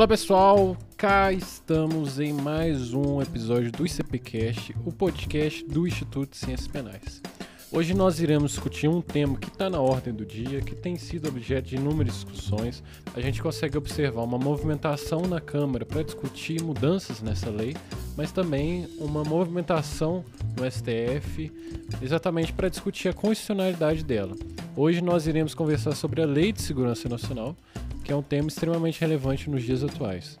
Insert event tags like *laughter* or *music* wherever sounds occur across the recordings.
Olá pessoal, cá estamos em mais um episódio do ICPcast, o podcast do Instituto de Ciências Penais. Hoje nós iremos discutir um tema que está na ordem do dia, que tem sido objeto de inúmeras discussões. A gente consegue observar uma movimentação na Câmara para discutir mudanças nessa lei, mas também uma movimentação no STF exatamente para discutir a constitucionalidade dela. Hoje nós iremos conversar sobre a Lei de Segurança Nacional, que é um tema extremamente relevante nos dias atuais.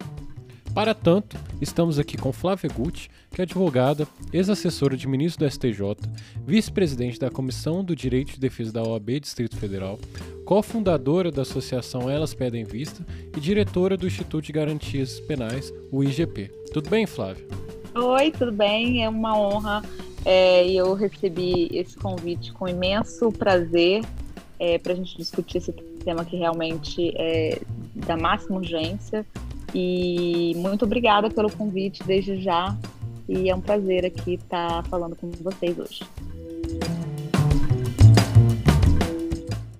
Para tanto, estamos aqui com Flávia Gucci, que é advogada, ex-assessora de ministro do STJ, vice-presidente da Comissão do Direito de Defesa da OAB Distrito Federal, cofundadora da Associação Elas Pedem Vista e diretora do Instituto de Garantias Penais, o IGP. Tudo bem, Flávia? Oi, tudo bem? É uma honra é, eu recebi esse convite com imenso prazer é, para a gente discutir esse tema que realmente é da máxima urgência e muito obrigada pelo convite desde já. E é um prazer aqui estar falando com vocês hoje.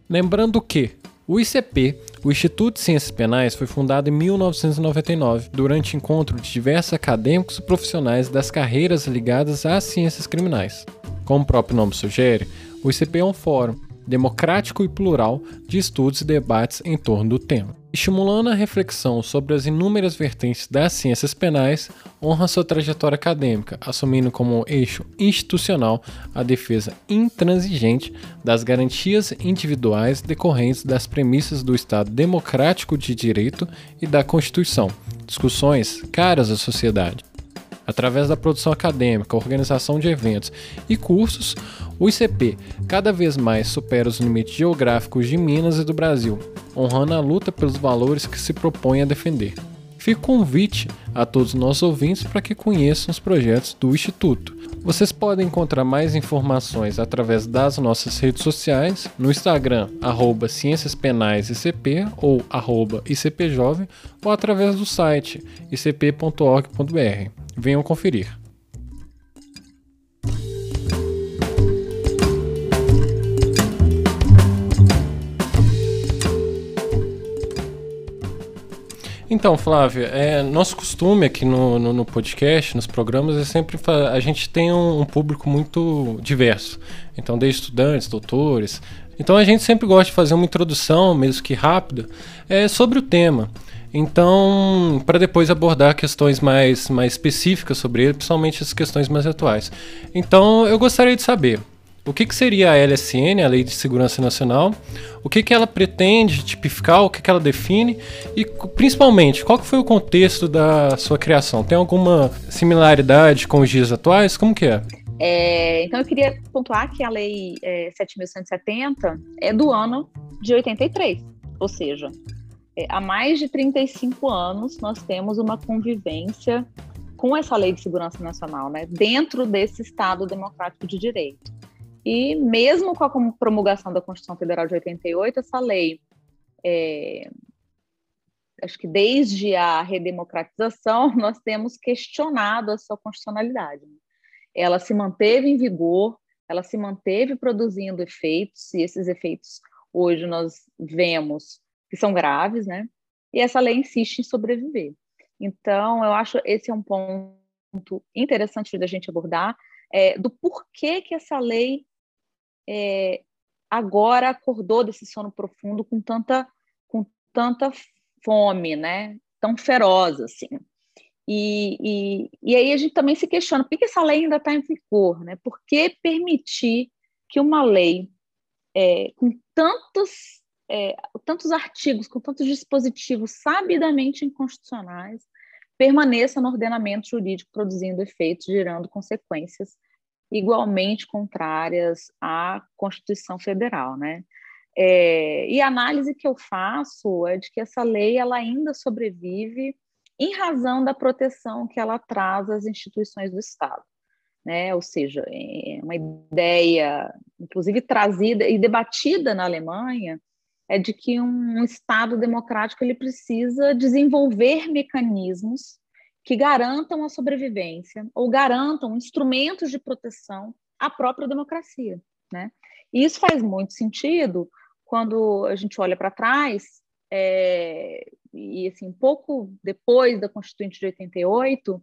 Lembrando que o ICP, o Instituto de Ciências Penais, foi fundado em 1999, durante encontro de diversos acadêmicos e profissionais das carreiras ligadas às ciências criminais. Como o próprio nome sugere, o ICP é um fórum democrático e plural de estudos e debates em torno do tema. Estimulando a reflexão sobre as inúmeras vertentes das ciências penais, honra sua trajetória acadêmica, assumindo como eixo institucional a defesa intransigente das garantias individuais decorrentes das premissas do Estado democrático de direito e da Constituição, discussões caras à sociedade. Através da produção acadêmica, organização de eventos e cursos, o ICP cada vez mais supera os limites geográficos de Minas e do Brasil, honrando a luta pelos valores que se propõe a defender. Fica o convite a todos os nossos ouvintes para que conheçam os projetos do Instituto. Vocês podem encontrar mais informações através das nossas redes sociais, no Instagram, arroba Ciências Penais ICP ou arroba ICPjovem, ou através do site icp.org.br. Venham conferir. Então, Flávia, é, nosso costume aqui no, no, no, podcast, nos programas, é sempre a gente tem um, um, público muito diverso. Então, desde estudantes, doutores. Então, a gente sempre gosta de fazer uma introdução, mesmo que rápida, é, sobre o tema. Então, para depois abordar questões mais, mais específicas sobre ele, principalmente as questões mais atuais. Então, eu gostaria de saber o que, que seria a LSN, a Lei de Segurança Nacional, o que, que ela pretende tipificar, o que, que ela define e, principalmente, qual que foi o contexto da sua criação? Tem alguma similaridade com os dias atuais? Como que é? é então, eu queria pontuar que a Lei é, 7.170 é do ano de 83, ou seja, há mais de 35 anos nós temos uma convivência com essa Lei de Segurança Nacional, né, dentro desse Estado democrático de direito. E mesmo com a promulgação da Constituição Federal de 88, essa lei, é, acho que desde a redemocratização, *laughs* nós temos questionado a sua constitucionalidade. Ela se manteve em vigor, ela se manteve produzindo efeitos, e esses efeitos hoje nós vemos que são graves, né? E essa lei insiste em sobreviver. Então, eu acho esse é um ponto interessante da gente abordar, é, do porquê que essa lei é, agora acordou desse sono profundo com tanta, com tanta fome, né? Tão feroz assim. E, e, e aí a gente também se questiona por que essa lei ainda está em vigor, né? Por que permitir que uma lei é, com tantos, é, tantos artigos, com tantos dispositivos sabidamente inconstitucionais, permaneça no ordenamento jurídico produzindo efeitos, gerando consequências igualmente contrárias à Constituição Federal, né? É, e a análise que eu faço é de que essa lei ela ainda sobrevive em razão da proteção que ela traz às instituições do Estado, né? Ou seja, é uma ideia, inclusive trazida e debatida na Alemanha, é de que um Estado democrático ele precisa desenvolver mecanismos que garantam a sobrevivência ou garantam instrumentos de proteção à própria democracia, né? E isso faz muito sentido quando a gente olha para trás é, e assim, pouco depois da Constituinte de 88,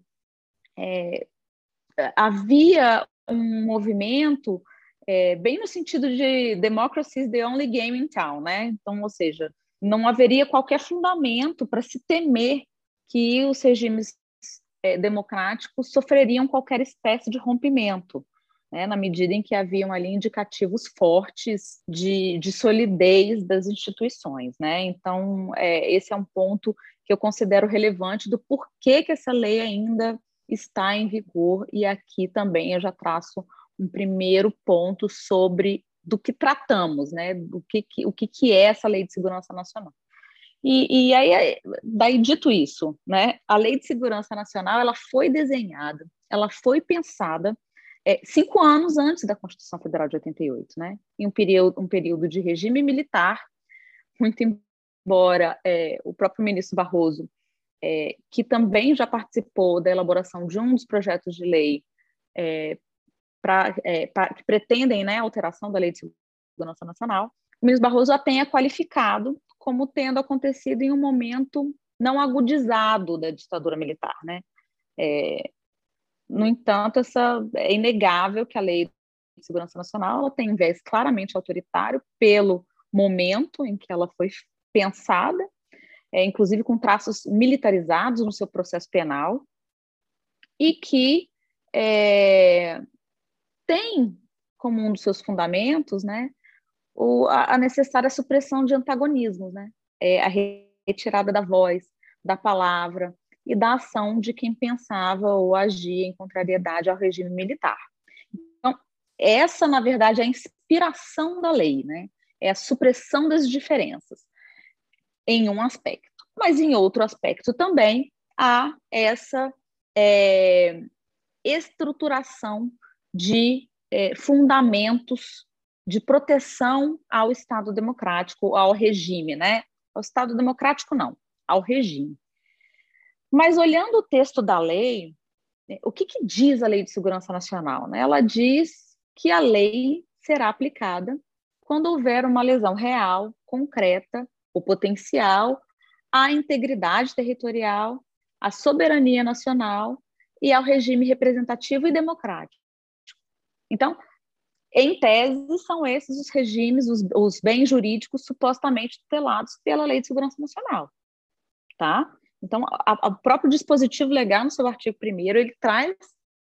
é, havia um movimento é, bem no sentido de democracy is the only game in town, né? Então, ou seja, não haveria qualquer fundamento para se temer que os regimes é, democráticos sofreriam qualquer espécie de rompimento né, na medida em que haviam ali indicativos fortes de, de solidez das instituições. Né? Então, é, esse é um ponto que eu considero relevante do porquê que essa lei ainda está em vigor, e aqui também eu já traço um primeiro ponto sobre do que tratamos, né? do que, que, o que, que é essa Lei de Segurança Nacional. E, e, aí, daí dito isso, né, a Lei de Segurança Nacional ela foi desenhada, ela foi pensada é, cinco anos antes da Constituição Federal de 88, né? Em um período, um período de regime militar, muito embora é, o próprio ministro Barroso, é, que também já participou da elaboração de um dos projetos de lei é, pra, é, pra, que pretendem né, a alteração da Lei de Segurança Nacional, o ministro Barroso a tenha qualificado como tendo acontecido em um momento não agudizado da ditadura militar, né? É, no entanto, essa, é inegável que a Lei de Segurança Nacional tem um viés claramente autoritário pelo momento em que ela foi pensada, é, inclusive com traços militarizados no seu processo penal, e que é, tem como um dos seus fundamentos né, o, a necessária supressão de antagonismos, né, é, a retirada da voz, da palavra, e da ação de quem pensava ou agia em contrariedade ao regime militar. Então, essa, na verdade, é a inspiração da lei, né? é a supressão das diferenças, em um aspecto. Mas, em outro aspecto também, há essa é, estruturação de é, fundamentos de proteção ao Estado democrático, ao regime, né? Ao Estado democrático, não, ao regime. Mas olhando o texto da lei, né, o que, que diz a Lei de Segurança Nacional? Né? Ela diz que a lei será aplicada quando houver uma lesão real, concreta ou potencial à integridade territorial, à soberania nacional e ao regime representativo e democrático. Então, em tese, são esses os regimes, os, os bens jurídicos supostamente tutelados pela Lei de Segurança Nacional, tá? Então, o próprio dispositivo legal, no seu artigo 1 ele traz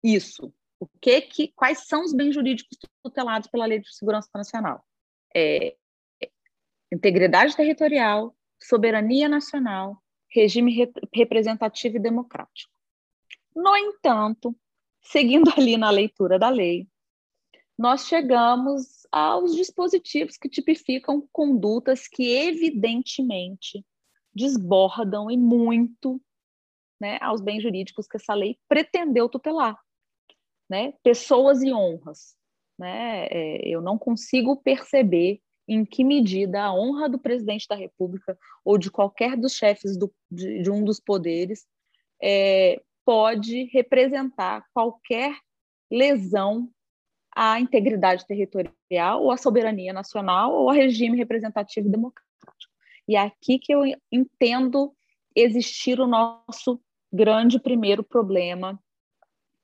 isso. O que, que, quais são os bens jurídicos tutelados pela Lei de Segurança Nacional? É, integridade territorial, soberania nacional, regime re, representativo e democrático. No entanto, seguindo *laughs* ali na leitura da lei, nós chegamos aos dispositivos que tipificam condutas que evidentemente desbordam e muito né, aos bens jurídicos que essa lei pretendeu tutelar. Né? Pessoas e honras. Né? É, eu não consigo perceber em que medida a honra do presidente da República ou de qualquer dos chefes do, de, de, um dos poderes é, pode representar qualquer lesão à integridade territorial ou à soberania nacional ou ao regime representativo democrático. E é aqui que eu entendo existir o nosso grande primeiro problema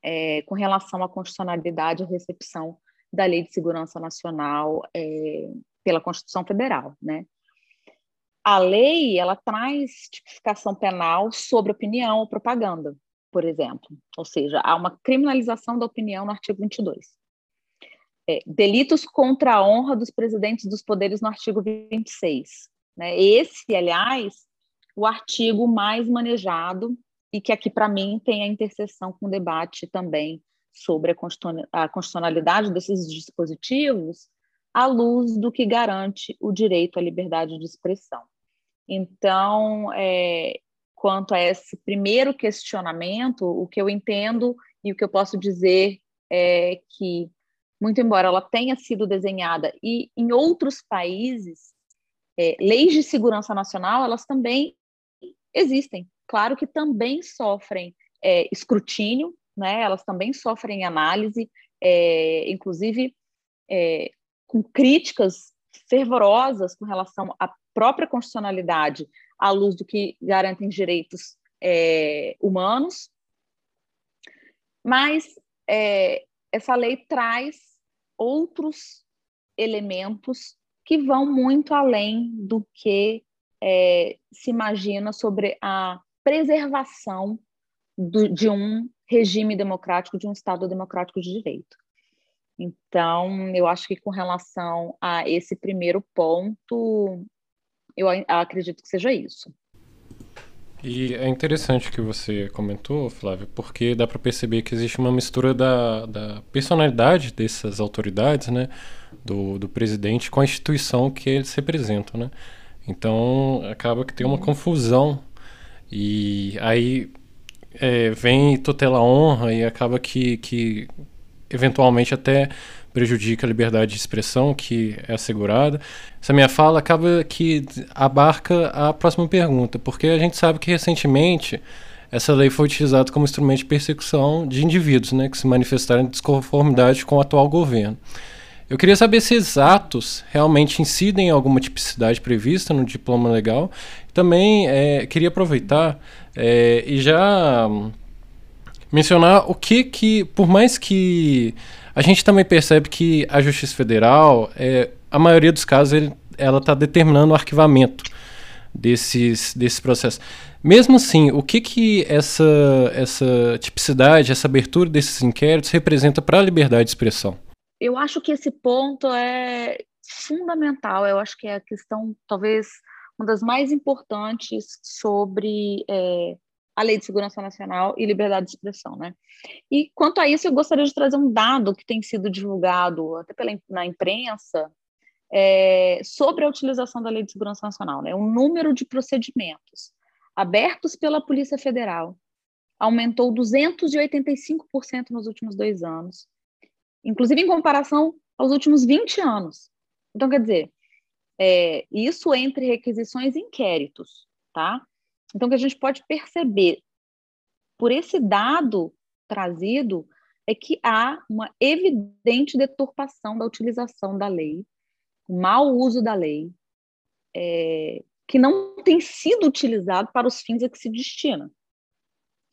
é, com relação à constitucionalidade e recepção da Lei de Segurança Nacional é, pela Constituição Federal, né? A lei ela traz tipificação penal sobre opinião ou propaganda, por exemplo, ou seja, há uma criminalização da opinião no artigo 22. É, delitos contra a honra dos presidentes dos poderes no artigo 26. Né? Esse, aliás, o artigo mais manejado e que aqui, para mim, tem a interseção com o debate também sobre a constitucionalidade desses dispositivos à luz do que garante o direito à liberdade de expressão. Então, é, quanto a esse primeiro questionamento, o que eu entendo e o que eu posso dizer é que, muito embora ela tenha sido desenhada e em outros países é, leis de segurança nacional, elas também existem. Claro que também sofrem é, escrutínio, né? elas também sofrem análise, é, inclusive é, com críticas fervorosas com relação a própria constitucionalidade à luz do que garantem direitos é, humanos, mas é, essa lei traz outros elementos que vão muito além do que é, se imagina sobre a preservação do, de um regime democrático, de um Estado democrático de direito. Então, eu acho que com relação a esse primeiro ponto, eu acredito que seja isso. E é interessante o que você comentou, Flávia, porque dá para perceber que existe uma mistura da, da personalidade dessas autoridades, né, do, do presidente, com a instituição que eles representam, né. Então, acaba que tem uma confusão e aí é, vem tutela honra e acaba que, que eventualmente até prejudica a liberdade de expressão que é assegurada. Essa minha fala acaba que abarca a próxima pergunta, porque a gente sabe que recentemente essa lei foi utilizada como instrumento de persecução de indivíduos né, que se manifestaram em desconformidade com o atual governo. Eu queria saber se esses atos realmente incidem em alguma tipicidade prevista no diploma legal. Também é, queria aproveitar é, e já mencionar o que que, por mais que a gente também percebe que a Justiça Federal, é, a maioria dos casos, ele, ela está determinando o arquivamento desses, desses processos. Mesmo assim, o que que essa, essa tipicidade, essa abertura desses inquéritos representa para a liberdade de expressão? Eu acho que esse ponto é fundamental. Eu acho que é a questão, talvez, uma das mais importantes sobre é, a Lei de Segurança Nacional e liberdade de expressão, né? E quanto a isso, eu gostaria de trazer um dado que tem sido divulgado até pela, na imprensa é, sobre a utilização da Lei de Segurança Nacional, né? O número de procedimentos abertos pela Polícia Federal aumentou 285% nos últimos dois anos, inclusive em comparação aos últimos 20 anos. Então, quer dizer, é, isso entre requisições e inquéritos, tá? Então, o que a gente pode perceber por esse dado trazido é que há uma evidente deturpação da utilização da lei, mau uso da lei, é, que não tem sido utilizado para os fins a que se destina.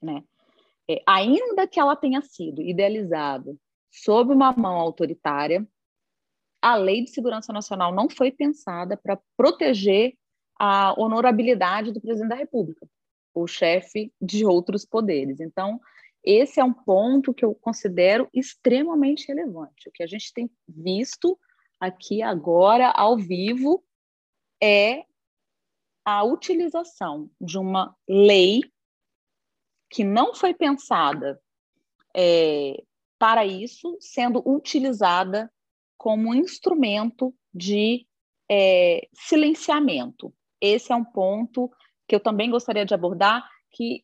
Né? É, ainda que ela tenha sido idealizada sob uma mão autoritária, a Lei de Segurança Nacional não foi pensada para proteger a honorabilidade do presidente da República, o chefe de outros poderes. Então, esse é um ponto que eu considero extremamente relevante. O que a gente tem visto aqui agora, ao vivo, é a utilização de uma lei que não foi pensada é, para isso, sendo utilizada como instrumento de é, silenciamento esse é um ponto que eu também gostaria de abordar, que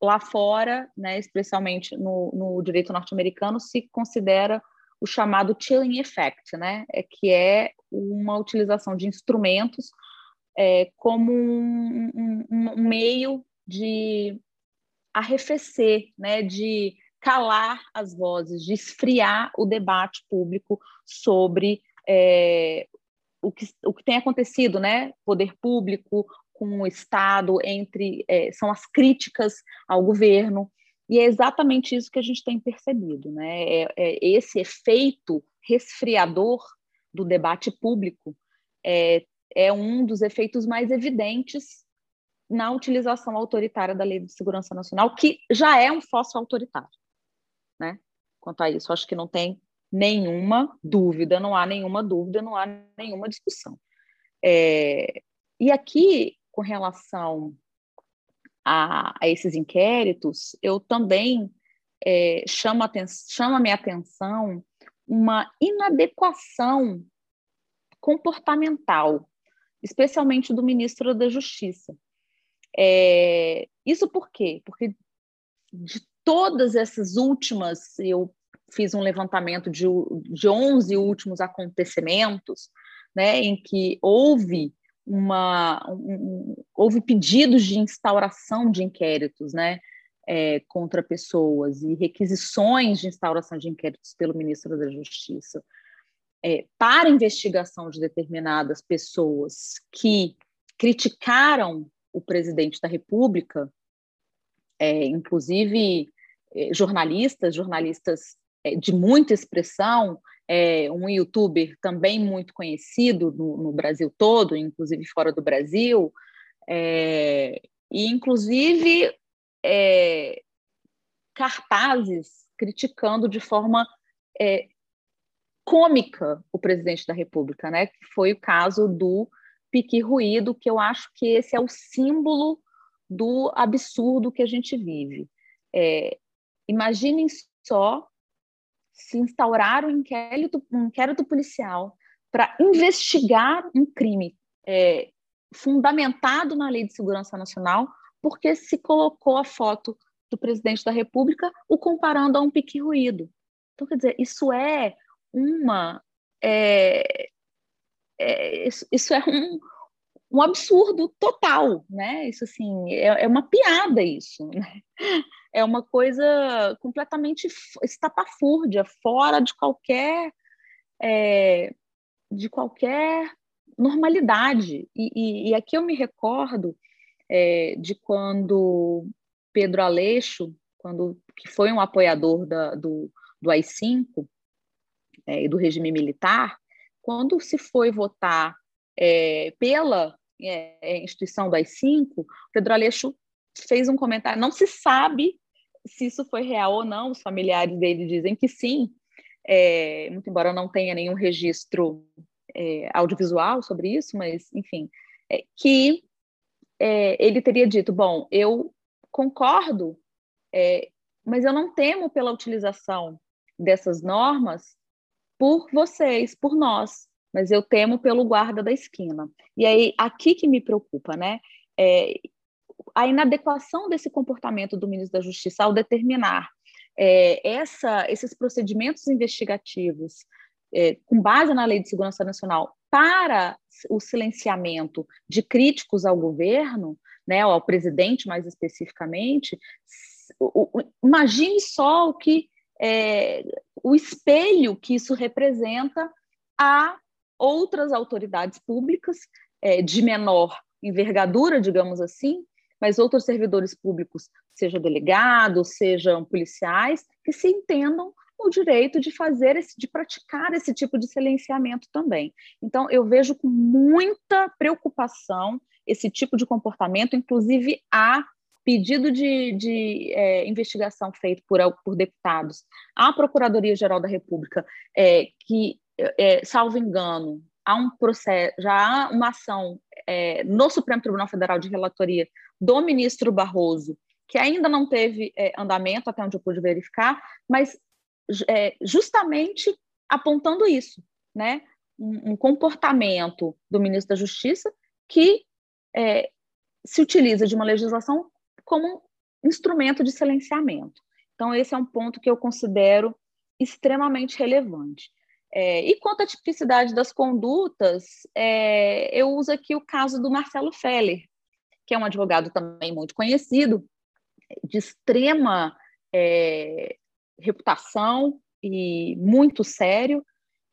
lá fora, né, especialmente no, no direito norte-americano, se considera o chamado chilling effect, né, é que é uma utilização de instrumentos é, como um, um, um, meio de arrefecer, né, de calar as vozes, de esfriar o debate público sobre é, o que, o que tem acontecido, né? Poder público com o Estado, entre é, são as críticas ao governo, e é exatamente isso que a gente tem percebido, né? É, é esse efeito resfriador do debate público é, é um dos efeitos mais evidentes na utilização autoritária da Lei de Segurança Nacional, que já é um fóssil autoritário, né? Quanto a isso, acho que não tem nenhuma dúvida, não há nenhuma dúvida, não há nenhuma discussão. É, e aqui, com relação a, a, esses inquéritos, eu também é, chamo, a chamo a minha atenção uma inadequação comportamental, especialmente do ministro da Justiça. É, isso por quê? Porque de todas essas últimas, eu fiz um levantamento de, de 11 últimos acontecimentos, né, em que houve uma um, houve pedidos de instauração de inquéritos, né, é, contra pessoas e requisições de instauração de inquéritos pelo ministro da Justiça é, para investigação de determinadas pessoas que criticaram o presidente da República, é, inclusive é, jornalistas, jornalistas de muita expressão, é, um youtuber também muito conhecido no, no, Brasil todo, inclusive fora do Brasil, é, e inclusive é, cartazes criticando de forma é, cômica o presidente da República, né? Que foi o caso do pique ruído, que eu acho que esse é o símbolo do absurdo que a gente vive. É, imaginem só se instaurar um inquérito, um inquérito policial para investigar um crime é, fundamentado na Lei de Segurança Nacional, porque se colocou a foto do presidente da República o comparando a um pique ruído. Então, quer dizer, isso é uma. É, é, isso, isso, é um, um absurdo total, né? Isso assim é, é uma piada isso, né? É uma coisa completamente estapafúrdia, fora de qualquer é, de qualquer normalidade. E, e, e, aqui eu me recordo é, de quando Pedro Aleixo, quando que foi um apoiador da, do, do AI-5 é, e do regime militar, quando se foi votar é, pela é, instituição do AI-5, Pedro Aleixo fez um comentário, não se sabe se isso foi real ou não, os familiares dele dizem que sim, é, muito embora não tenha nenhum registro é, audiovisual sobre isso, mas, enfim, é, que é, ele teria dito, bom, eu concordo, é, mas eu não temo pela utilização dessas normas por vocês, por nós, mas eu temo pelo guarda da esquina. E aí, aqui que me preocupa, né? A inadequação desse comportamento do ministro da Justiça ao determinar é, essa, esses procedimentos investigativos é, com base na Lei de Segurança Nacional para o silenciamento de críticos ao governo, né, ao presidente mais especificamente, imagine só o que é, o espelho que isso representa a outras autoridades públicas é, de menor envergadura, digamos assim, mas outros servidores públicos, seja delegados, sejam policiais, que se entendam o direito de fazer esse, de praticar esse tipo de silenciamento também. Então, eu vejo com muita preocupação esse tipo de comportamento, inclusive há pedido de, de é, investigação feito por, por deputados à Procuradoria-Geral da República, é, que, é, salvo engano, há um processo, já há uma ação é, no Supremo Tribunal Federal de relatoria do ministro Barroso, que ainda não teve é, andamento, até onde eu pude verificar, mas é, justamente apontando isso, né? Um, um, comportamento do ministro da Justiça que é, se utiliza de uma legislação como instrumento de silenciamento. Então, esse é um ponto que eu considero extremamente relevante. É, e quanto à tipicidade das condutas, é, eu uso aqui o caso do Marcelo Feller, que é um advogado também muito conhecido, de extrema é, reputação e muito sério,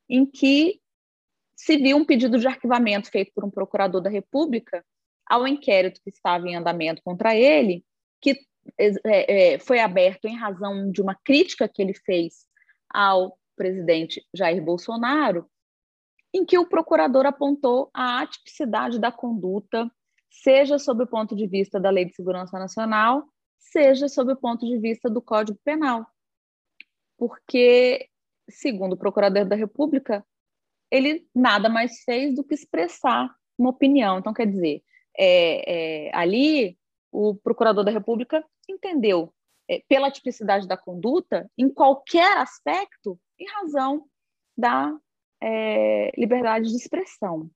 em que se viu um pedido de arquivamento feito por um procurador da República ao inquérito que estava em andamento contra ele, que é, é, foi aberto em razão de uma crítica que ele fez ao presidente Jair Bolsonaro, em que o procurador apontou a atipicidade da conduta, seja sob o ponto de vista da Lei de Segurança Nacional, seja sob o ponto de vista do Código Penal. Porque, segundo o procurador da República, ele nada mais fez do que expressar uma opinião. Então, quer dizer, é, é, ali o procurador da República entendeu é, pela tipicidade da conduta, em qualquer aspecto, em razão da é, liberdade de expressão.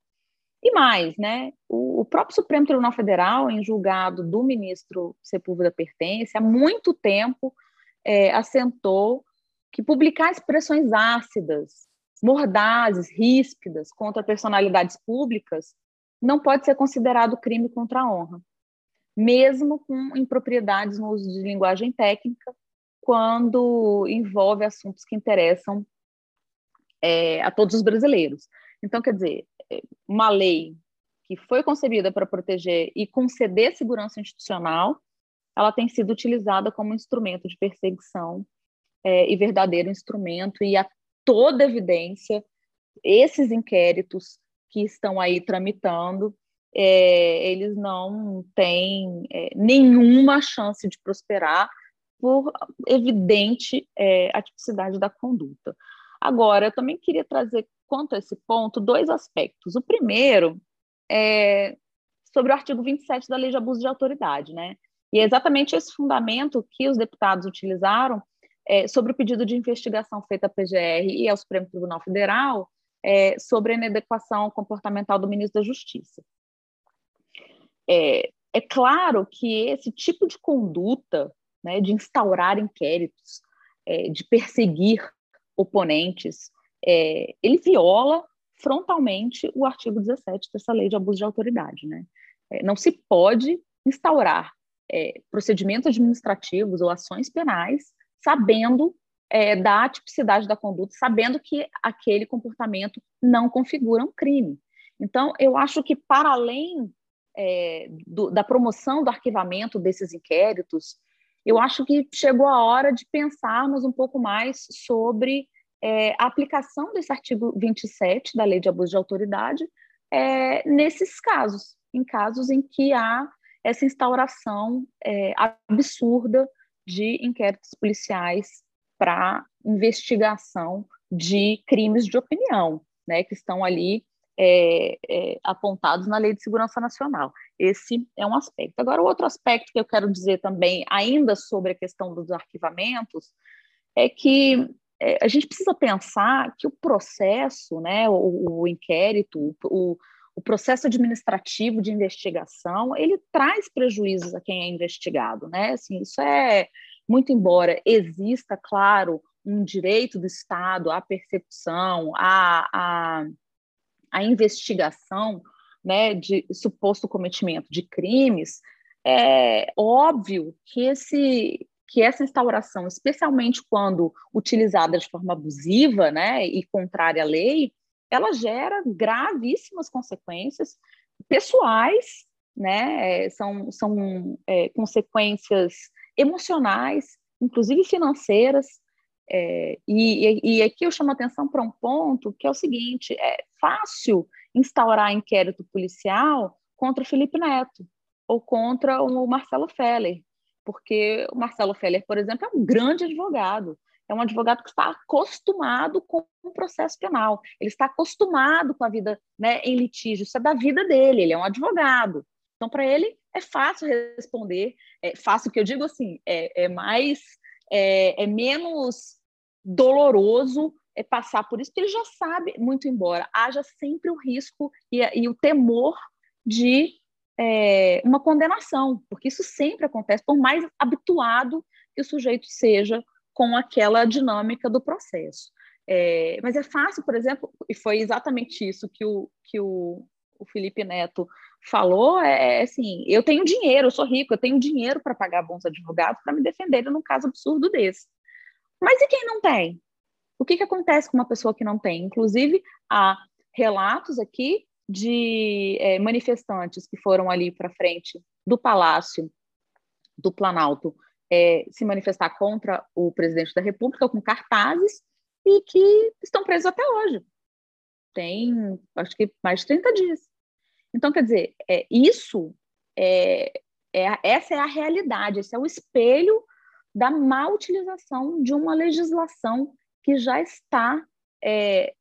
E mais, né, o, o, próprio Supremo Tribunal Federal, em julgado do ministro Sepúlveda Pertence, há muito tempo é, assentou que publicar expressões ácidas, mordazes, ríspidas contra personalidades públicas não pode ser considerado crime contra a honra, mesmo com impropriedades no uso de linguagem técnica, quando envolve assuntos que interessam é, a todos os brasileiros. Então, quer dizer, uma lei que foi concebida para proteger e conceder segurança institucional, ela tem sido utilizada como instrumento de perseguição é, e verdadeiro instrumento, e a toda evidência, esses inquéritos que estão aí tramitando, é, eles não têm é, nenhuma chance de prosperar por evidente é, atipicidade da conduta. Agora, eu também queria trazer quanto a esse ponto dois aspectos. O primeiro é sobre o artigo 27 da Lei de Abuso de Autoridade, né? E é exatamente esse fundamento que os deputados utilizaram é, sobre o pedido de investigação feita à PGR e ao Supremo Tribunal Federal é, sobre a inadequação comportamental do ministro da Justiça. É, é claro que esse tipo de conduta, né, de instaurar inquéritos, é, de perseguir oponentes, é, ele viola frontalmente o artigo 17 dessa lei de abuso de autoridade. Né? É, não se pode instaurar é, procedimentos administrativos ou ações penais sabendo é, da atipicidade da conduta, sabendo que aquele comportamento não configura um crime. Então, eu acho que, para além é, do, da promoção do arquivamento desses inquéritos, eu acho que chegou a hora de pensarmos um pouco mais sobre é, a aplicação desse artigo 27 da Lei de Abuso de Autoridade é, nesses casos, em casos em que há essa instauração é, absurda de inquéritos policiais para investigação de crimes de opinião, né, que estão ali é, é, apontados na Lei de Segurança Nacional. Esse é um aspecto. Agora, o outro aspecto que eu quero dizer também, ainda sobre a questão dos arquivamentos, é que a gente precisa pensar que o processo, né, o, o inquérito, o, o processo administrativo de investigação, ele traz prejuízos a quem é investigado, né? Assim, isso é muito embora exista, claro, um direito do Estado à percepção, à, à, à investigação, né, de suposto cometimento de crimes, é óbvio que esse que essa instauração, especialmente quando utilizada de forma abusiva né, e contrária à lei, ela gera gravíssimas consequências pessoais, né, é, são, são é, consequências emocionais, inclusive financeiras, é, e, e, aqui eu chamo a atenção para um ponto que é o seguinte: é fácil instaurar inquérito policial contra o Felipe Neto ou contra o Marcelo Feller, porque o Marcelo Feller, por exemplo, é um grande advogado, é um advogado que está acostumado com o processo penal, ele está acostumado com a vida né, em litígio, isso é da vida dele, ele é um advogado. Então, para ele, é fácil responder, é fácil que eu digo assim, é, é mais, é, é menos doloroso é passar por isso, porque ele já sabe, muito embora haja sempre o risco e, e o temor de é, uma condenação, porque isso sempre acontece, por mais habituado que o sujeito seja com aquela dinâmica do processo. É, mas é fácil, por exemplo, e foi exatamente isso que o, que o, o Felipe Neto falou, é, é assim, eu tenho dinheiro, eu sou rico, eu tenho dinheiro para pagar bons advogados para me defender num caso absurdo desse. Mas e quem não tem? O que, que acontece com uma pessoa que não tem? Inclusive, há relatos aqui de é, manifestantes que foram ali para frente do Palácio do Planalto é, se manifestar contra o presidente da República com cartazes e que estão presos até hoje. Tem, acho que mais de 30 dias. Então, quer dizer, é, isso é, é, essa é a realidade, esse é o espelho da má utilização de uma legislação que já está é,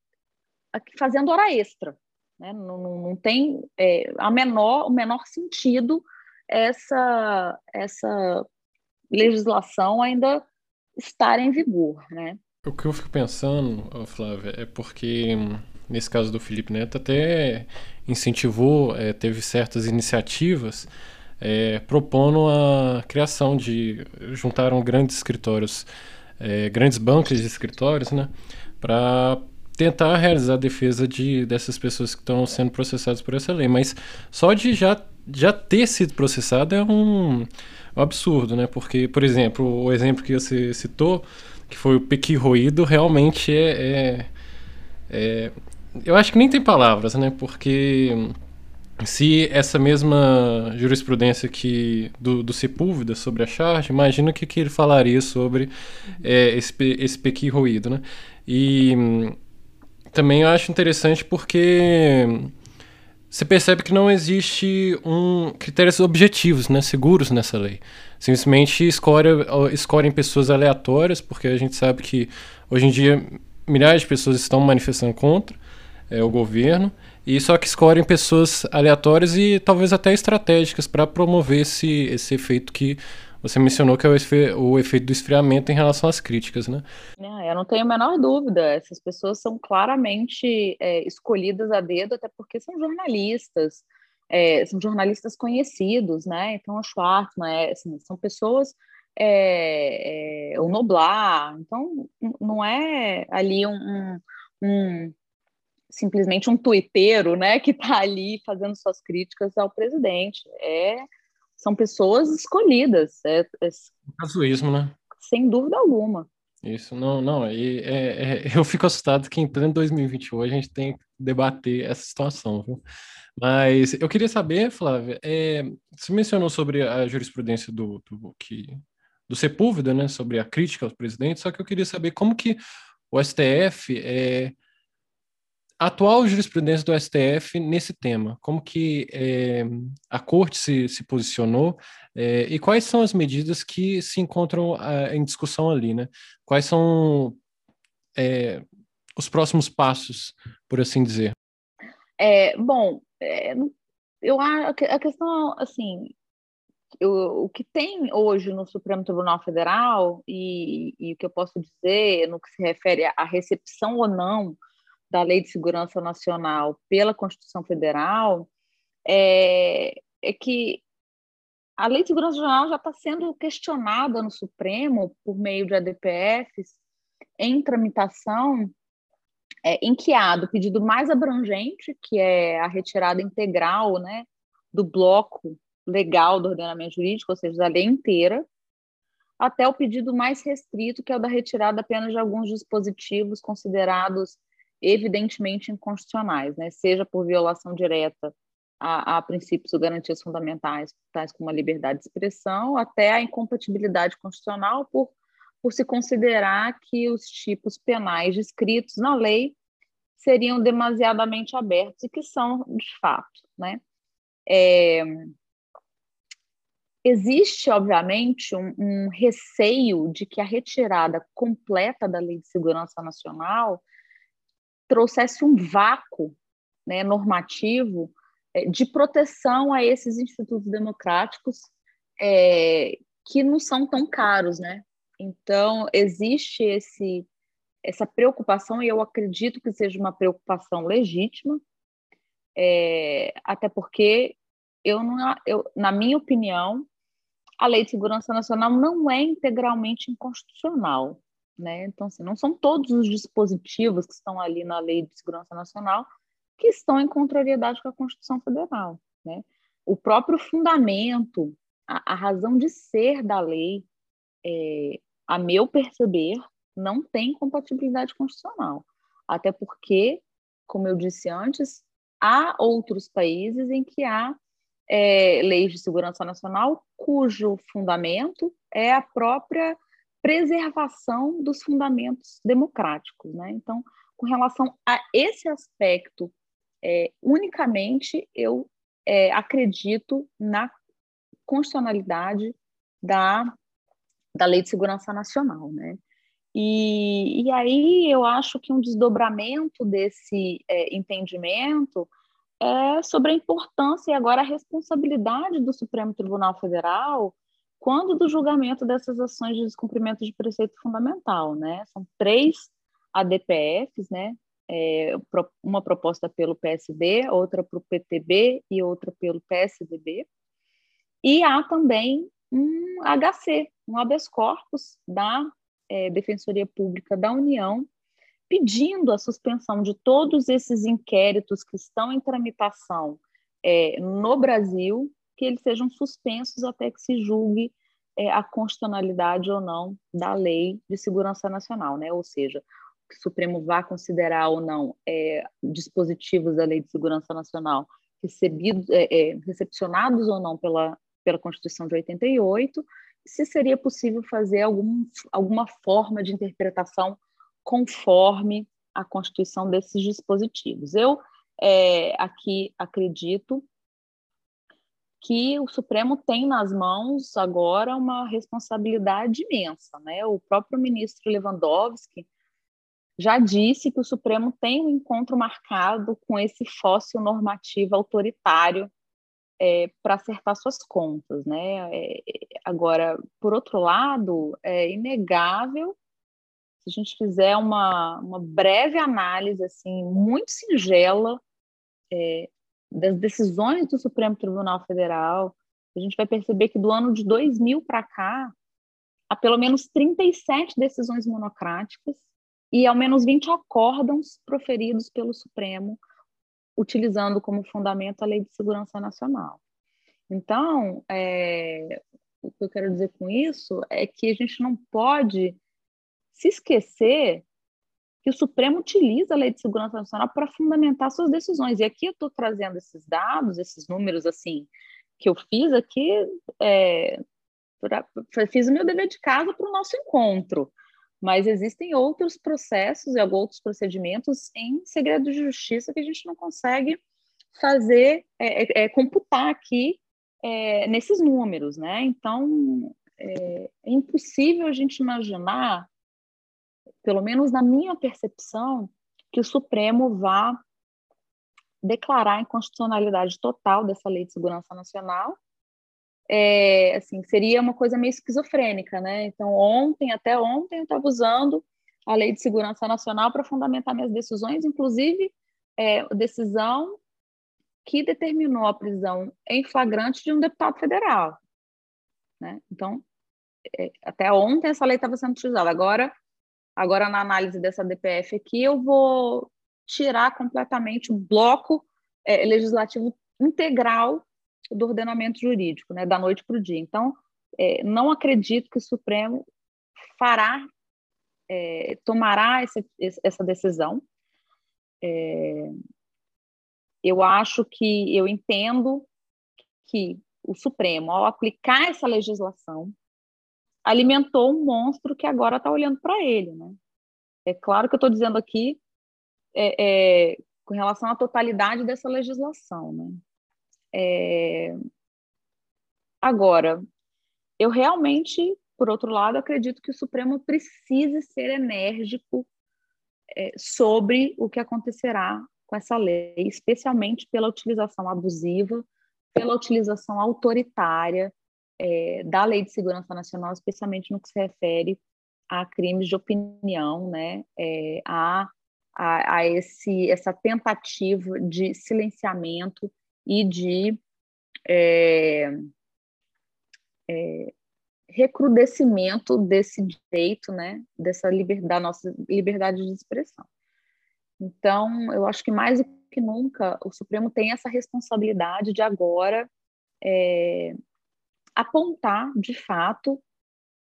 fazendo hora extra. Né? Não, não, não, tem é, a menor, o menor sentido essa, essa legislação ainda estar em vigor. Né? O que eu fico pensando, Flávia, é porque nesse caso do Felipe Neto até incentivou, é, teve certas iniciativas é, propondo a criação de juntaram grandes escritórios, é, grandes bancos de escritórios, né, para tentar realizar a defesa de, dessas pessoas que estão sendo processadas por essa lei. Mas só de já, já ter sido processado é um, absurdo, né? Porque, por exemplo, o exemplo que você citou, que foi o Pequi Roído, realmente é, é, é, Eu acho que nem tem palavras, né? Porque se essa mesma jurisprudência que do, do Sepúlveda sobre a charge, imagina o que, que ele falaria sobre é, esse, esse pequi ruído, né? E também eu acho interessante porque você percebe que não existe um critérios objetivos, né, seguros nessa lei. Simplesmente escolhe, escolhem pessoas aleatórias, porque a gente sabe que hoje em dia milhares de pessoas estão manifestando contra é, o governo, e só que escolhem pessoas aleatórias e talvez até estratégicas para promover esse, esse efeito que você mencionou que é o, efe, o, efeito do esfriamento em relação às críticas, né? É, eu não tenho a menor dúvida. Essas pessoas são claramente é, escolhidas a dedo, até porque são jornalistas, é, são jornalistas conhecidos, né? Então, o Schwartzman, é, assim, são pessoas é, é, o Noblar. Então, não é ali um, um, um simplesmente um tuiteiro, né, que está ali fazendo suas críticas ao presidente. É, são pessoas escolhidas. É, é, Casuísmo, né? Sem dúvida alguma. Isso, não, não. E, é, é, eu fico assustado que em pleno 2021 a gente tem que debater essa situação, viu? Mas eu queria saber, Flávia, é, você mencionou sobre a jurisprudência do, do, que, do Sepúlveda, né, sobre a crítica aos presidentes, só que eu queria saber como que o STF é, atual jurisprudência do STF nesse tema? Como que é, a corte se, se posicionou é, e quais são as medidas que se encontram a, em discussão ali, né? Quais são é, os próximos passos, por assim dizer? É, bom, é, eu a questão assim, eu, o que tem hoje no Supremo Tribunal Federal e, e o que eu posso dizer no que se refere à recepção ou não da Lei de Segurança Nacional pela Constituição Federal é, é que a Lei de Segurança Nacional já está sendo questionada no Supremo por meio de ADPFs em tramitação, é, em que há do pedido mais abrangente, que é a retirada integral né, do bloco legal do ordenamento jurídico, ou seja, da lei inteira, até o pedido mais restrito, que é o da retirada apenas de alguns dispositivos considerados evidentemente inconstitucionais, né? seja por violação direta a, a, princípios ou garantias fundamentais, tais como a liberdade de expressão, até a incompatibilidade constitucional por, por se considerar que os tipos penais descritos na lei seriam demasiadamente abertos e que são de fato, né? É, existe, obviamente, um, um receio de que a retirada completa da Lei de Segurança Nacional trouxesse um vácuo né, normativo é, de proteção a esses institutos democráticos é, que não são tão caros, né? Então existe esse essa preocupação e eu acredito que seja uma preocupação legítima, é, até porque eu não, eu, na minha opinião, a Lei de Segurança Nacional não é integralmente inconstitucional. Né? Então, assim, não são todos os dispositivos que estão ali na Lei de Segurança Nacional que estão em contrariedade com a Constituição Federal. Né? O próprio fundamento, a, a razão de ser da lei, é, a meu perceber, não tem compatibilidade constitucional. Até porque, como eu disse antes, há outros países em que há é, leis de segurança nacional cujo fundamento é a própria preservação dos fundamentos democráticos. Né? Então, com relação a esse aspecto, é, unicamente eu é, acredito na constitucionalidade da, da Lei de Segurança Nacional. Né? E, e aí eu acho que um desdobramento desse é, entendimento é sobre a importância e agora a responsabilidade do Supremo Tribunal Federal quando do julgamento dessas ações de descumprimento de preceito fundamental, né? São três ADPFs, né? É, uma proposta pelo PSD, outra para o PTB e outra pelo PSDB. E há também um HC, um habeas corpus da é, Defensoria Pública da União, pedindo a suspensão de todos esses inquéritos que estão em tramitação é, no Brasil que eles sejam suspensos até que se julgue é, a constitucionalidade ou não da lei de segurança nacional, né? Ou seja, que o Supremo vá considerar ou não é, dispositivos da lei de segurança nacional recebidos, é, é, recepcionados ou não pela, pela Constituição de 88, se seria possível fazer algum, alguma forma de interpretação conforme a constituição desses dispositivos. Eu é, aqui acredito que o Supremo tem nas mãos agora uma responsabilidade imensa. Né? O próprio ministro Lewandowski já disse que o Supremo tem um encontro marcado com esse fóssil normativo autoritário é, para acertar suas contas. Né? É, agora, por outro lado, é inegável, se a gente fizer uma, uma breve análise assim muito singela é, das decisões do Supremo Tribunal Federal, a gente vai perceber que do ano de 2000 para cá, há pelo menos 37 decisões monocráticas e ao menos 20 acórdãos proferidos pelo Supremo, utilizando como fundamento a Lei de Segurança Nacional. Então, é, o que eu quero dizer com isso é que a gente não pode se esquecer que o Supremo utiliza a Lei de Segurança Nacional para fundamentar suas decisões. E aqui eu estou trazendo esses dados, esses números assim que eu fiz aqui, é, pra, fiz o meu dever de casa para o nosso encontro. Mas existem outros processos e outros procedimentos em segredo de justiça que a gente não consegue fazer, é, é, é computar aqui é, nesses números, né? Então, é, é impossível a gente imaginar pelo menos na minha percepção, que o Supremo vá declarar a inconstitucionalidade total dessa lei de segurança nacional. É, assim, seria uma coisa meio esquizofrênica, né? Então, ontem, até ontem, eu estava usando a lei de segurança nacional para fundamentar minhas decisões, inclusive é, decisão que determinou a prisão em flagrante de um deputado federal. Né? Então, é, até ontem essa lei estava sendo utilizada. Agora, Agora, na análise dessa DPF aqui, eu vou tirar completamente o bloco é, legislativo integral do ordenamento jurídico, né, da noite para o dia. Então, é, não acredito que o Supremo fará, é, tomará essa, essa decisão. É, eu acho que, eu entendo que o Supremo, ao aplicar essa legislação, alimentou um monstro que agora está olhando para ele, né? É claro que eu estou dizendo aqui é, é, com relação à totalidade dessa legislação, né? É... Agora, eu realmente, por outro lado, acredito que o Supremo precise ser enérgico é, sobre o que acontecerá com essa lei, especialmente pela utilização abusiva, pela utilização autoritária é, da Lei de Segurança Nacional, especialmente no que se refere a crimes de opinião, né, é, a, a, a, esse, essa tentativa de silenciamento e de é, é, recrudescimento desse direito, né, dessa liberdade, da nossa liberdade de expressão. Então, eu acho que mais do que nunca o Supremo tem essa responsabilidade de agora é, apontar, de fato,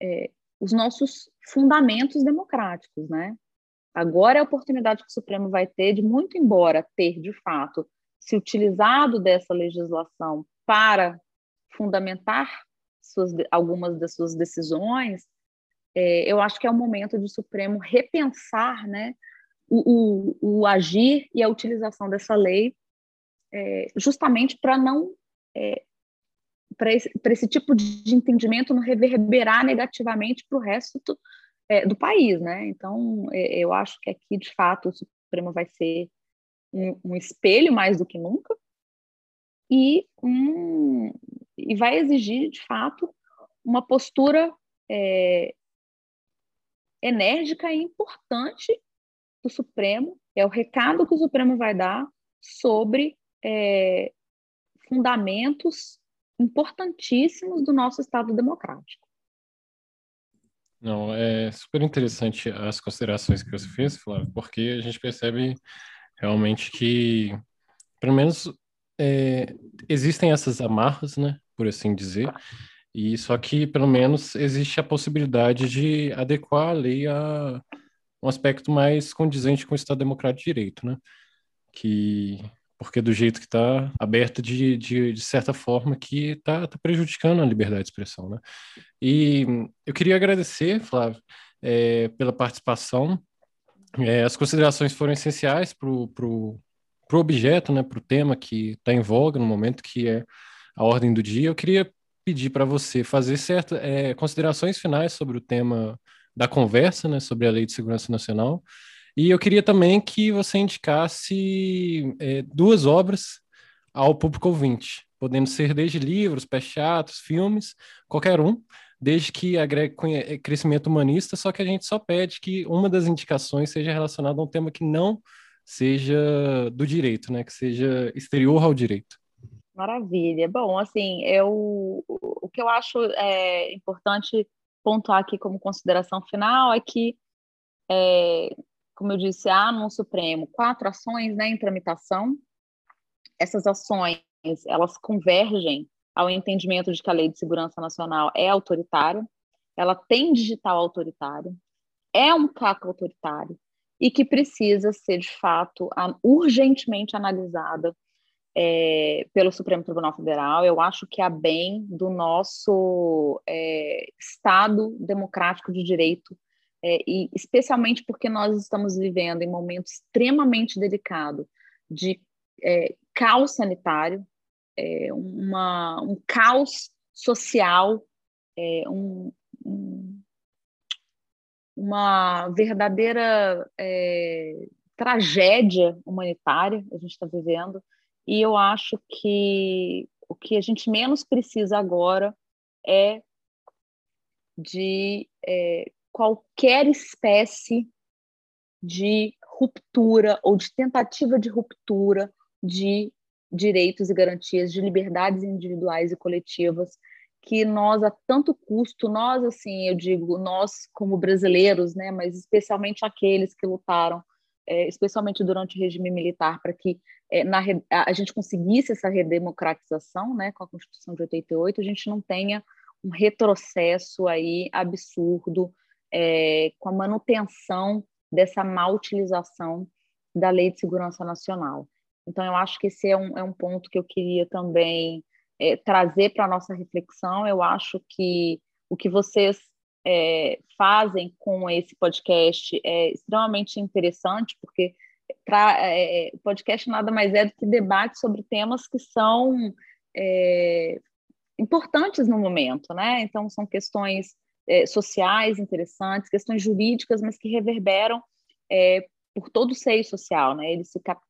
é, os nossos fundamentos democráticos, né? Agora é a oportunidade que o Supremo vai ter de, muito embora ter, de fato, se utilizado dessa legislação para fundamentar suas, algumas das suas decisões, é, eu acho que é o momento do Supremo repensar né, o, o, o agir e a utilização dessa lei, é, justamente para não é, para esse, esse, tipo de entendimento não reverberar negativamente para o resto do, é, do, país, né? Então, é, eu acho que aqui, de fato, o Supremo vai ser um, um espelho mais do que nunca e, um, e vai exigir, de fato, uma postura é, enérgica e importante do Supremo, é o recado que o Supremo vai dar sobre é, fundamentos importantíssimos do nosso Estado democrático. Não, é super interessante as considerações que você fez, Flávio, porque a gente percebe realmente que, pelo menos, é, existem essas amarras, né, por assim dizer, e só que, pelo menos, existe a possibilidade de adequar a lei a um aspecto mais condizente com o Estado Democrático de Direito, né, que porque do jeito que está aberto de, de, de, certa forma que está tá prejudicando a liberdade de expressão, né? E eu queria agradecer, Flávio, é, pela participação. É, as considerações foram essenciais para o objeto, né, para o tema que está em voga no momento, que é a ordem do dia. Eu queria pedir para você fazer certas é, considerações finais sobre o tema da conversa, né, sobre a Lei de Segurança Nacional. E eu queria também que você indicasse é, duas obras ao público ouvinte, podendo ser desde livros, peças teatros, filmes, qualquer um, desde que agregue é, crescimento humanista, só que a gente só pede que uma das indicações seja relacionada a um tema que não seja do direito, né, que seja exterior ao direito. Maravilha. Bom, assim, eu, o que eu acho é, importante pontuar aqui como consideração final é que, é, como eu disse, há no Supremo quatro ações né, em tramitação. Essas ações, elas convergem ao entendimento de que a Lei de Segurança Nacional é autoritária, ela tem digital autoritário, é um caco autoritário e que precisa ser, de fato, urgentemente analisada é, pelo Supremo Tribunal Federal. Eu acho que a bem do nosso é, Estado democrático de direito, é, e especialmente porque nós estamos vivendo em momento extremamente delicado de é, caos sanitário, é, uma, um caos social, é, um, um, uma verdadeira tragédia humanitária a gente está vivendo. E eu acho que o que a gente menos precisa agora é de é, qualquer espécie de ruptura ou de tentativa de ruptura de direitos e garantias de liberdades individuais e coletivas que nós a tanto custo nós assim eu digo nós como brasileiros né mas especialmente aqueles que lutaram é, especialmente durante o regime militar para que é, na, a gente conseguisse essa redemocratização, né, com a Constituição de 88, a gente não tenha um retrocesso aí absurdo é, com a manutenção dessa má utilização da Lei de Segurança Nacional. Então, eu acho que esse é um, é um ponto que eu queria também é, trazer para a nossa reflexão. Eu acho que o que vocês é, fazem com esse podcast é extremamente interessante, porque pra, é, é, podcast nada mais é do que debate sobre temas que são é, importantes no momento, né? Então, são questões é, sociais interessantes, questões jurídicas, mas que reverberam é, por todo o seio social, né? Ele se cap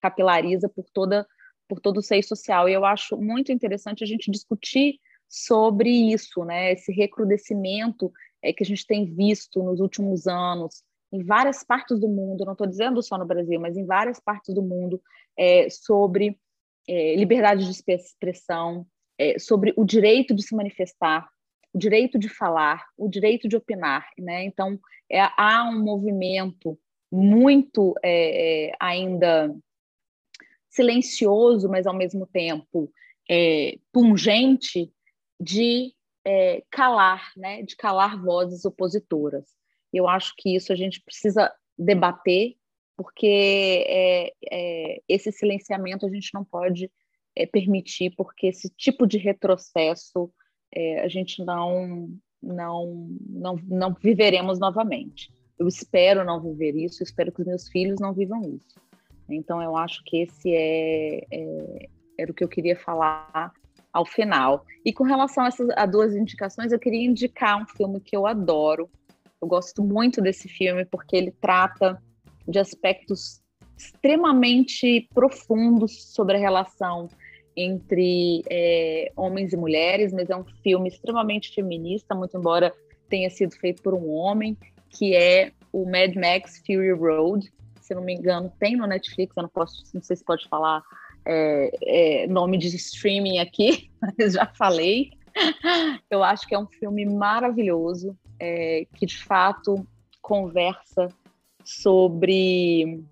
capilariza por toda por todo o seio social. E eu acho muito interessante a gente discutir sobre isso, né? Esse recrudescimento é, que a gente tem visto nos últimos anos em várias partes do mundo, não estou dizendo só no Brasil, mas em várias partes do mundo, é, sobre é, liberdade de expressão, é, sobre o direito de se manifestar, o direito de falar, o direito de opinar. Né? Então, é, há um movimento muito é, é, ainda silencioso, mas ao mesmo tempo é, pungente, de calar, né? de calar vozes opositoras. Eu acho que isso a gente precisa debater, porque é, é, esse silenciamento a gente não pode é, permitir, porque esse tipo de retrocesso é, a gente não, não, não, não viveremos novamente. Eu espero não viver isso, espero que os meus filhos não vivam isso. Então, eu acho que esse é, é era o que eu queria falar ao final. E com relação a essas a duas indicações, eu queria indicar um filme que eu adoro, eu gosto muito desse filme porque ele trata de aspectos extremamente profundos sobre a relação entre é, homens e mulheres, mas é um filme extremamente feminista, muito embora tenha sido feito por um homem, que é o Mad Max Fury Road. Se não me engano, tem no Netflix, eu não posso, não sei se pode falar é, é, nome de streaming aqui, *laughs* mas já falei. Eu acho que é um filme maravilhoso é, que de fato conversa sobre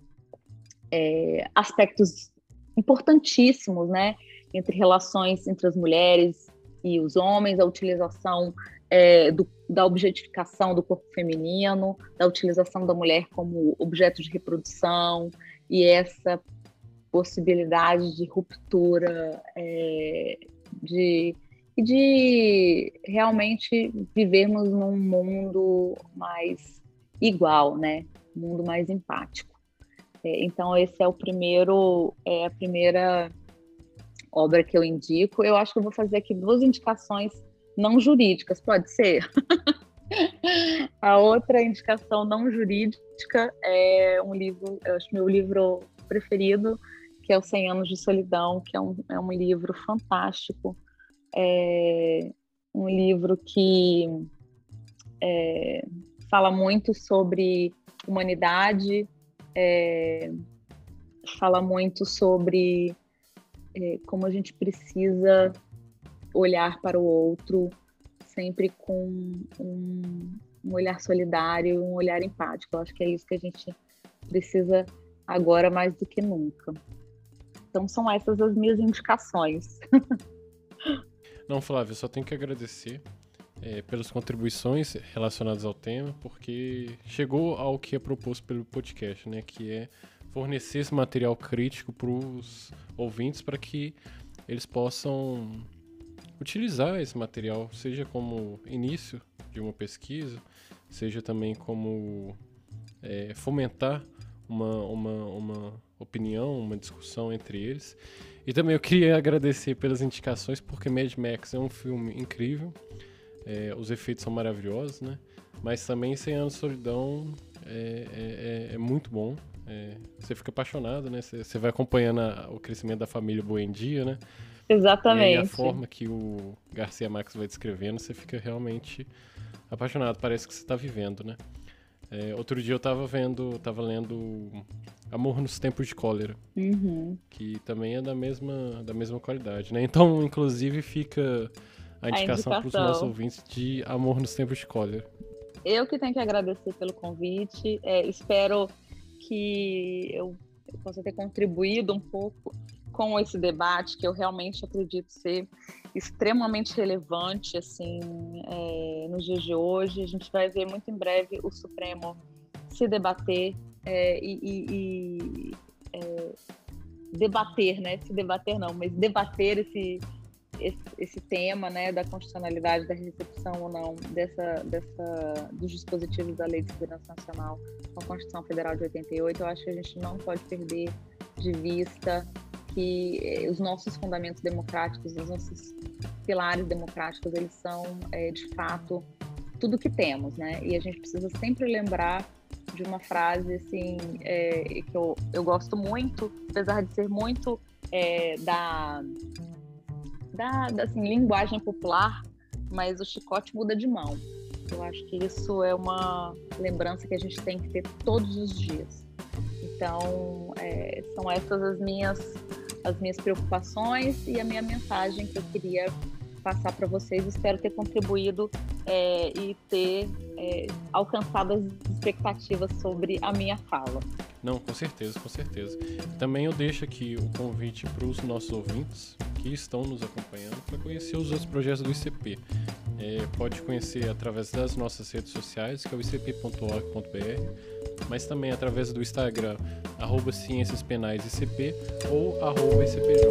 é, aspectos importantíssimos, né, entre relações entre as mulheres e os homens, a utilização é, do, da objetificação do corpo feminino, da utilização da mulher como objeto de reprodução e essa possibilidade de ruptura, é, de de realmente vivermos num mundo mais igual, né? Um mundo mais empático. É, então esse é o primeiro, é a primeira obra que eu indico. Eu acho que eu vou fazer aqui duas indicações não jurídicas, pode ser? *laughs* a outra indicação não jurídica é um livro, eu acho meu livro preferido, que é o 100 Anos de Solidão, que é um, é um livro fantástico é um livro que é, fala muito sobre humanidade, é, fala muito sobre é, como a gente precisa olhar para o outro sempre com um, um olhar solidário, um olhar empático. Eu acho que é isso que a gente precisa agora mais do que nunca. Então são essas as minhas indicações. *laughs* Não, Flávio, só tenho que agradecer é, pelas contribuições relacionadas ao tema, porque chegou ao que é proposto pelo podcast, né? Que é fornecer esse material crítico para os ouvintes para que eles possam utilizar esse material, seja como início de uma pesquisa, seja também como é, fomentar uma, uma, uma opinião, uma discussão entre eles. E também eu queria agradecer pelas indicações, porque Mad Max é um filme incrível, é, os efeitos são maravilhosos, né? Mas também 100 Anos de Solidão é, é, é, é muito bom. É, você fica apaixonado, né? Você, você vai acompanhando a, o crescimento da família Buendia, né? Exatamente. E a forma que o Garcia Max vai descrevendo, você fica realmente apaixonado. Parece que você está vivendo, né? É, outro dia eu tava vendo, tava lendo Amor nos Tempos de Cólera, uhum. que também é da mesma, da mesma qualidade, né? Então, inclusive, fica a indicação para os nossos ouvintes de Amor nos Tempos de Cólera. Eu que tenho que agradecer pelo convite, é, espero que eu, possa ter contribuído um pouco com esse debate que eu realmente acredito ser extremamente relevante assim é, nos dias de hoje. A gente vai ver muito em breve o Supremo se debater é, e, e, e é, debater, né? Se debater não, mas debater esse, esse, esse, tema, né, da constitucionalidade da recepção ou não dessa, dessa dos dispositivos da Lei de Segurança Nacional com a Constituição Federal de 88. Eu acho que a gente não pode perder de vista que eh, os nossos fundamentos democráticos, os nossos pilares democráticos, eles são, é, de fato, tudo que temos, né? E a gente precisa sempre lembrar de uma frase, assim, é, que eu, eu gosto muito, apesar de ser muito é, da, da, da assim, linguagem popular, mas o chicote muda de mão. Eu acho que isso é uma lembrança que a gente tem que ter todos os dias. Então, é, são essas as minhas as minhas preocupações e a minha mensagem que eu queria passar para vocês. Espero ter contribuído é, e ter é, alcançado as expectativas sobre a minha fala. Não, com certeza, com certeza. Também eu deixo aqui o convite para os nossos ouvintes que estão nos acompanhando para conhecer os outros projetos do ICP. É, pode conhecer através das nossas redes sociais, que é o icp.org.br mas também através do Instagram, arroba Ciências Penais ICP ou arroba ICPJ.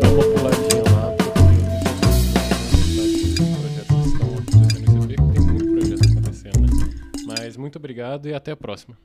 Dá uma puladinha lá, projetos que estão acontecendo no ICP, que tem muito projeto acontecendo, né? Mas muito obrigado e até a próxima.